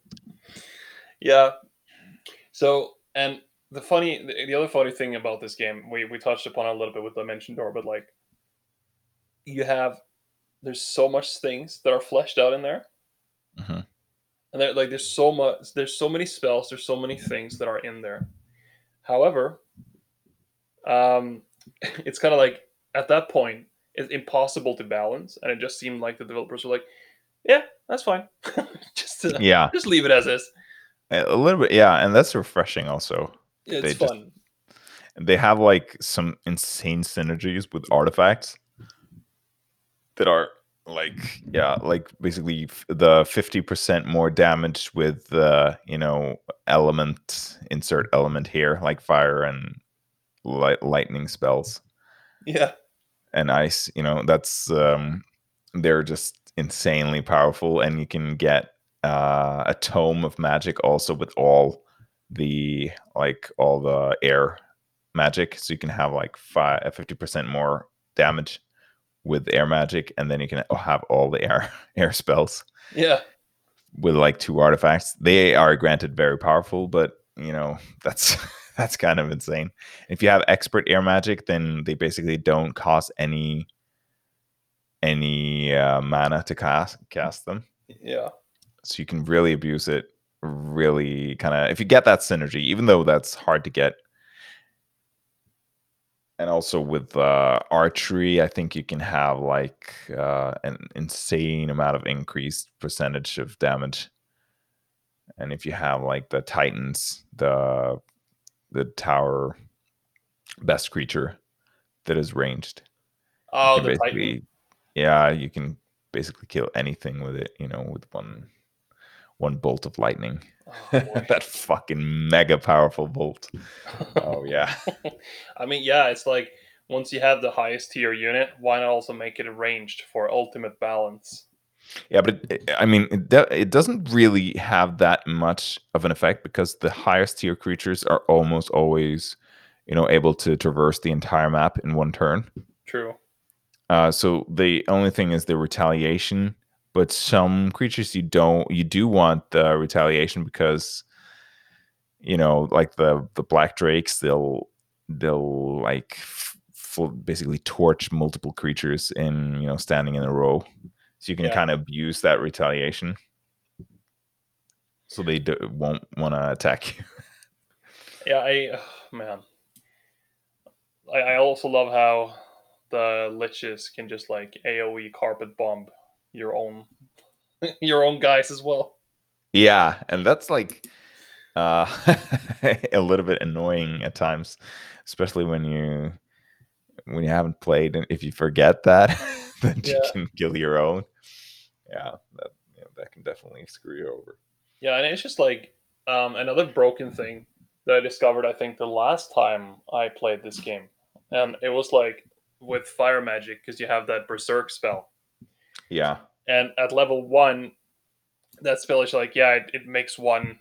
Yeah. So, and the funny, the, the other funny thing about this game, we we touched upon a little bit with Dimension Door, but like, you have, there's so much things that are fleshed out in there, Mhm. And there, like, there's so much, there's so many spells, there's so many things that are in there. However, um, it's kind of like at that point, it's impossible to balance, and it just seemed like the developers were like, "Yeah, that's fine, just to, yeah just leave it as is. a little bit yeah and that's refreshing also It's They just- fun." they have like some insane synergies with artifacts that are like yeah like basically f- the 50% more damage with the you know element insert element here like fire and light, lightning spells Yeah. and ice you know that's um they're just insanely powerful and you can get uh a tome of magic also with all the like all the air magic so you can have like five 50% more damage with air magic and then you can have all the air air spells Yeah. with like two artifacts they are granted very powerful but you know that's that's kind of insane if you have expert air magic then they basically don't cost any any uh, mana to cast cast them Yeah. so you can really abuse it really kind of if you get that synergy even though that's hard to get and also with uh, archery i think you can have like uh, an insane amount of increased percentage of damage and if you have like the titans the the tower best creature that is ranged Oh, the Titan. yeah you can basically kill anything with it you know with one one bolt of lightning. Oh, that fucking mega powerful bolt. Oh yeah. I mean, yeah, it's like once you have the highest tier unit, why not also make it ranged for ultimate balance? yeah but it, i mean it, it doesn't really have that much of an effect because the highest tier creatures are almost always you know able to traverse the entire map in one turn. True. Uh, so the only thing is the retaliation, but some creatures you don't you do want the retaliation because you know like the the black drakes they'll they'll like f- basically torch multiple creatures in you know standing in a row, so you can Yeah. kind of abuse that retaliation. So they do, won't want to attack you. Yeah, I oh, man. I, I also love how the liches can just like AoE carpet bomb your own your own guys as well. Yeah, and that's like uh a little bit annoying at times, especially when you when you haven't played and if you forget that that you can kill your own. Yeah, that yeah, that can definitely screw you over. Yeah, and it's just like um, another broken thing that I discovered. I think the last time I played this game, and it was like with fire magic because you have that berserk spell, Yeah. and at level one, that spell is like yeah, it, it makes one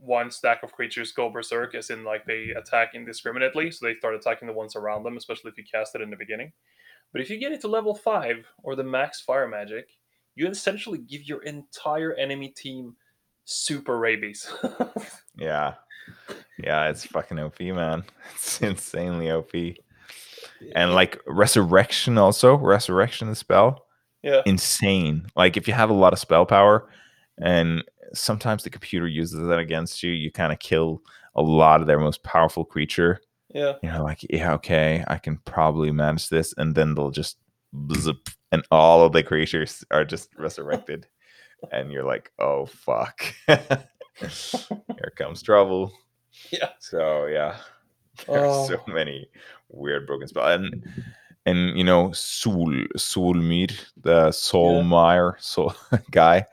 one stack of creatures go berserk, as in like they attack indiscriminately, so they start attacking the ones around them, especially if you cast it in the beginning. But if you get it to level five or the max fire magic, you essentially give your entire enemy team super rabies. Yeah. Yeah, it's fucking OP, man. It's insanely OP. And like resurrection also, resurrection the spell, yeah, insane. Like if you have a lot of spell power and sometimes the computer uses that against you, you kind of kill a lot of their most powerful creature. yeah, You know, like, yeah, okay, I can probably manage this. And then they'll just zip, and all of the creatures are just resurrected. and you're like, oh fuck. Here comes trouble. Yeah. So yeah. There's Oh. so many weird broken spells. And and you know, Sol Solmyr, the Solmyr Sol guy,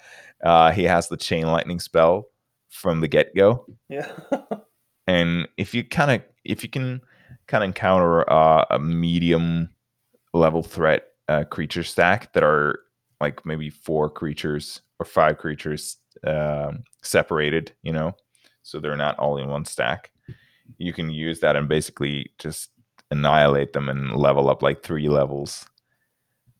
uh, he has the chain lightning spell from the get-go. yeah, And if you kind of if you can kind of encounter uh, a medium level threat uh, creature stack that are like maybe four creatures or five creatures um, separated, you know, so they're not all in one stack. You can use that and basically just annihilate them and level up like three levels,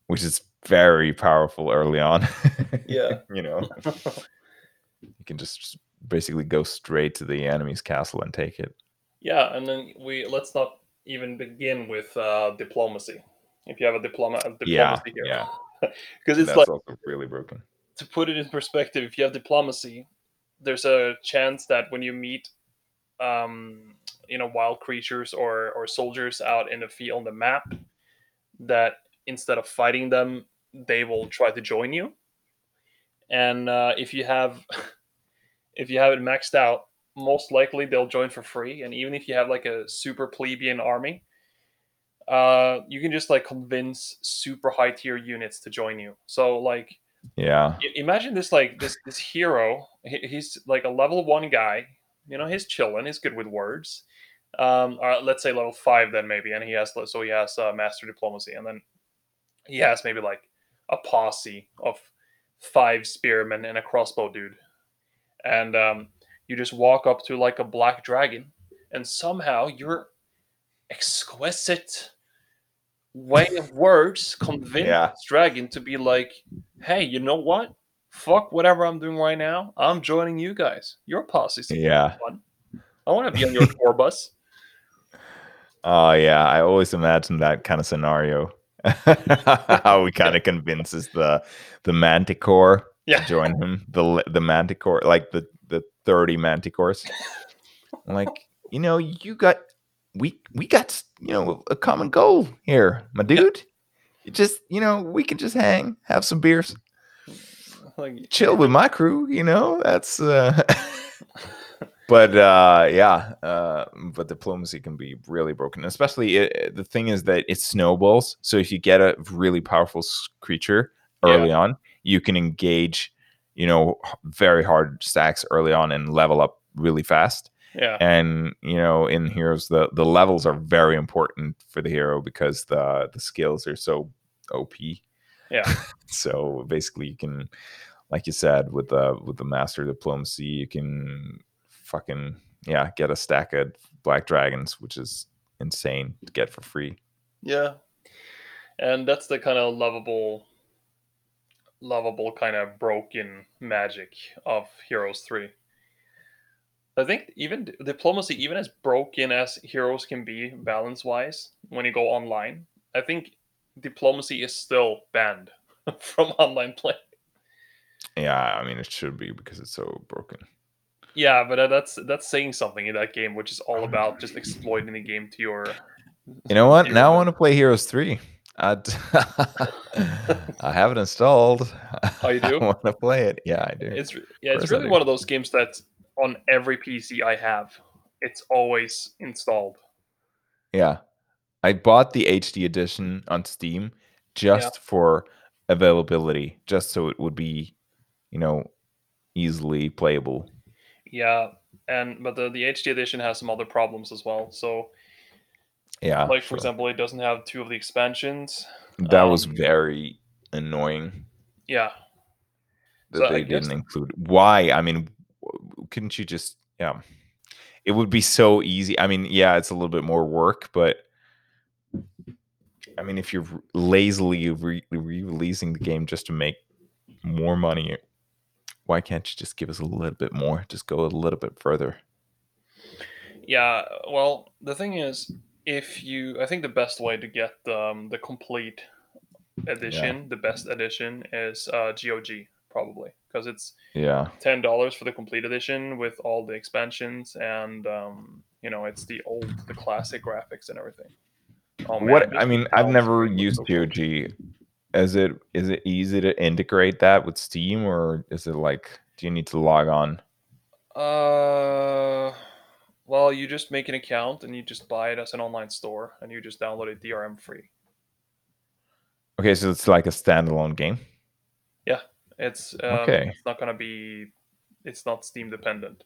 which is very powerful early on. Yeah. you know, you can just basically go straight to the enemy's castle and take it. yeah. And then we let's not even begin with uh, diplomacy. If you have a diploma, a Yeah, diplomacy here, yeah. because it's That's like also really broken. to put it in perspective, if you have diplomacy, there's a chance that when you meet, um, you know, wild creatures or or soldiers out in the field on the map, that instead of fighting them, they will try to join you. And uh, if you have, if you have it maxed out, most likely they'll join for free. And even if you have like a super plebeian army, uh, you can just like convince super high tier units to join you. So like Yeah. Imagine this like this this hero he- he's like a level one guy you know he's chilling he's good with words um or let's say level five then maybe and he has so he has uh, master diplomacy and then he has maybe like a posse of five spearmen and a crossbow dude and um you just walk up to like a black dragon and somehow your exquisite way of words convince Yeah. this dragon to be like hey, you know what? Fuck whatever I'm doing right now. I'm joining you guys. Your posse seems Yeah. fun. I want to be on your tour bus. Oh yeah, I always imagine that kind of scenario. How he kind of convinces the the Manticore Yeah. to join him. The the Manticore, like the the thirty Manticores. like you know, you got we we got you know a common goal here, my dude. You just you know we can just hang, have some beers, Like, chill with my crew. You know that's. uh but uh yeah uh but diplomacy can be really broken especially it, the thing is that it snowballs so if you get a really powerful creature Yeah. early on you can engage you know very hard stacks early on and level up really fast Yeah. and you know in heroes the the levels are very important for the hero because the the skills are so op Yeah. so basically you can like you said with the with the master diplomacy you can fucking yeah get a stack of black dragons which is insane to get for free Yeah. And that's the kind of lovable, lovable kind of broken magic of Heroes 3. I think even diplomacy, even as broken as heroes can be balance wise when you go online, I think diplomacy is still banned from online play. yeah i mean it should be because it's so broken Yeah, but uh, that's that's saying something in that game, which is all about just exploiting the game to your. you know what now i want to play heroes 3 I, d- I have it installed Oh, you do? i want to play it yeah i do It's yeah, it's really one of those games that's on every PC I have. It's always installed. Yeah. I bought the HD edition on Steam just for availability, just so it would be, you know, easily playable. Yeah, and but the the HD edition has some other problems as well. So, Yeah. like for sure. example, it doesn't have two of the expansions. that was um, very annoying Yeah, that So they didn't include. Why? I mean, couldn't you just yeah, it would be so easy. I mean, yeah, it's a little bit more work, but I mean, if you're lazily re- releasing the game just to make more money, why can't you just give us a little bit more? Just go a little bit further. Yeah, well, the thing is, if you, I think the best way to get um, the complete edition, the best edition, is uh, GOG probably because it's Yeah. ten dollars for the complete edition with all the expansions and um, you know it's the old, the classic graphics and everything. Oh, man, what I mean, I've never used. GOG. Is it is it easy to integrate that with Steam, or is it like do you need to log on? Uh, well, you just make an account and you just buy it as an online store and you just download it DRM free. Okay, so it's like a standalone game. Yeah. It's um, Okay. It's not gonna be. It's not Steam dependent.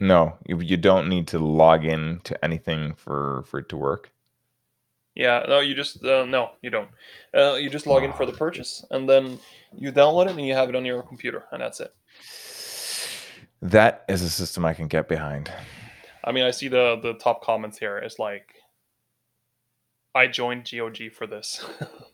No, you, you don't need to log in to anything for for it to work. Yeah, no, you just uh, no, you don't. Uh, you just log in for the purchase, and then you download it and you have it on your computer, and that's it. That is a system I can get behind. I mean, I see the the top comments here. It's like, I joined GOG for this.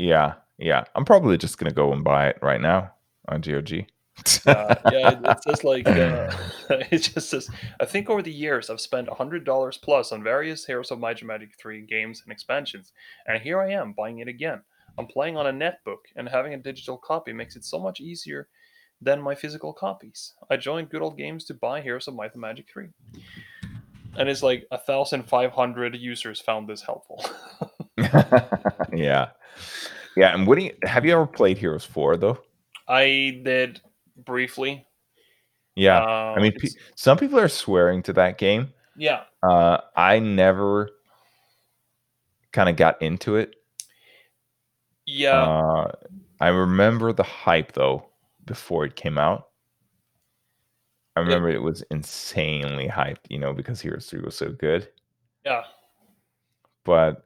Yeah, yeah. I'm probably just gonna go and buy it right now on GOG. uh, yeah, it, it says like uh, it just says. I think over the years I've spent hundred dollars plus on various Heroes of Might and Magic Three games and expansions, and here I am buying it again. I'm playing on a netbook, and having a digital copy makes it so much easier than my physical copies. I joined Good Old Games to buy Heroes of Might and Magic Three, and it's like a thousand five hundred users found this helpful. yeah, yeah. And what do you have you ever played Heroes Four though? I did briefly. Yeah, Um, I mean, pe- some people are swearing to that game. yeah, Uh, I never kind of got into it. yeah. Uh, I remember the hype though before it came out. I remember it was insanely hyped, you know, because Heroes 3 was so good. Yeah, But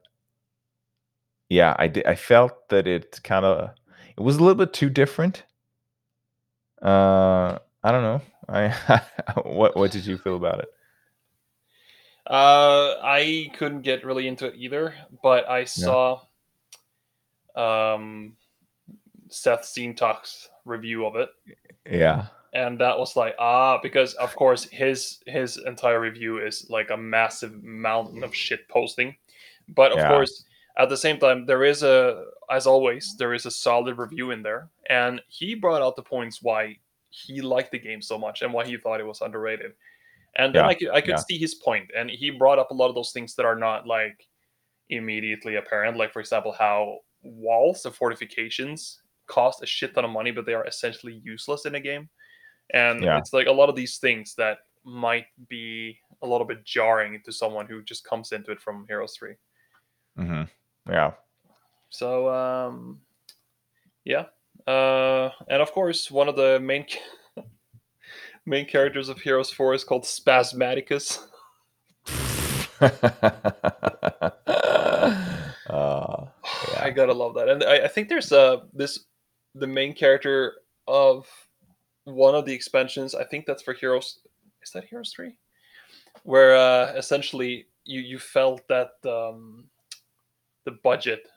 yeah, I did, I felt that it kind of it was a little bit too different. Uh, I don't know. I what what did you feel about it? uh, I couldn't get really into it either, but I saw um, Sseth Tzeentach's review of it, Yeah. and that was like ah, because of course his his entire review is like a massive mountain of shit posting, but of Yeah. course at the same time there is a as always there is a solid review in there, and he brought out the points why he liked the game so much and why he thought it was underrated. And then Yeah, I could I could yeah. see his point, and he brought up a lot of those things that are not like immediately apparent. Like for example, how walls of fortifications cost a shit ton of money, but they are essentially useless in a game. And Yeah. it's like a lot of these things that might be a little bit jarring to someone who just comes into it from Heroes Three. hmm Yeah. So um, yeah, uh, and of course one of the main main characters of Heroes Four is called Spasmaticus. uh, I gotta love that, and I, I think there's uh this the main character of one of the expansions. I think that's for Heroes. Is that Heroes Three? Where uh, essentially you you felt that um, the budget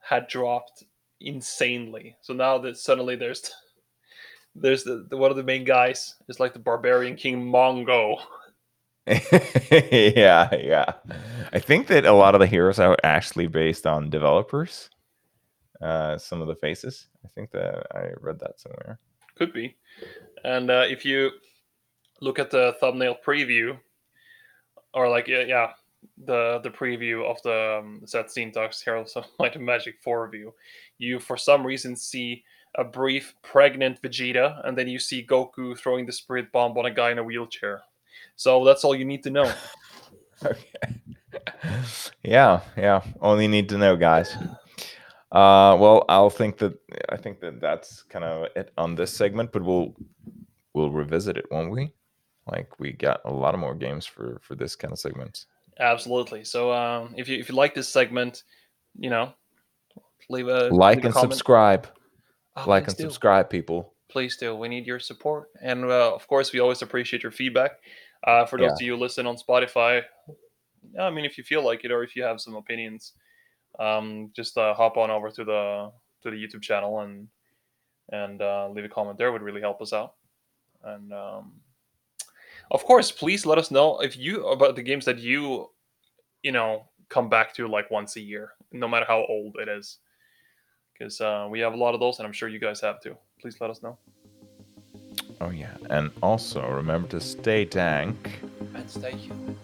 had dropped insanely. So now that suddenly there's there's the, the one of the main guys is like the barbarian king Mongo. yeah, yeah. I think that a lot of the heroes are actually based on developers. Uh, some of the faces. I think that I read that somewhere. Could be. And uh, if you look at the thumbnail preview, or like yeah, yeah the the preview of the um, Sseth Tzeentach's Heroes of Might and Magic 4 review, you for some reason see a brief pregnant Vegeta, and then you see Goku throwing the spirit bomb on a guy in a wheelchair. So that's all you need to know. Okay. yeah, yeah. Only need to know, guys. Uh, well, I'll think that I think that that's kind of it on this segment, but we'll we'll revisit it, won't we? Like we got a lot of more games for for this kind of segment. Absolutely. So um, if you if you like this segment, you know, leave a Like leave a and comment. subscribe. Oh, like and do. subscribe, people. please do. We need your support, and uh, of course, we always appreciate your feedback. Uh, for those Yeah. of you who listen on Spotify, I mean, if you feel like it or if you have some opinions, um, just uh, hop on over to the to the YouTube channel and and uh, leave a comment there. Would really help us out. And um, of course, please let us know if you about the games that you you know come back to like once a year, no matter how old it is, because uh, we have a lot of those, and I'm sure you guys have too. Please let us know. Oh yeah, and also remember to stay dank. And stay human.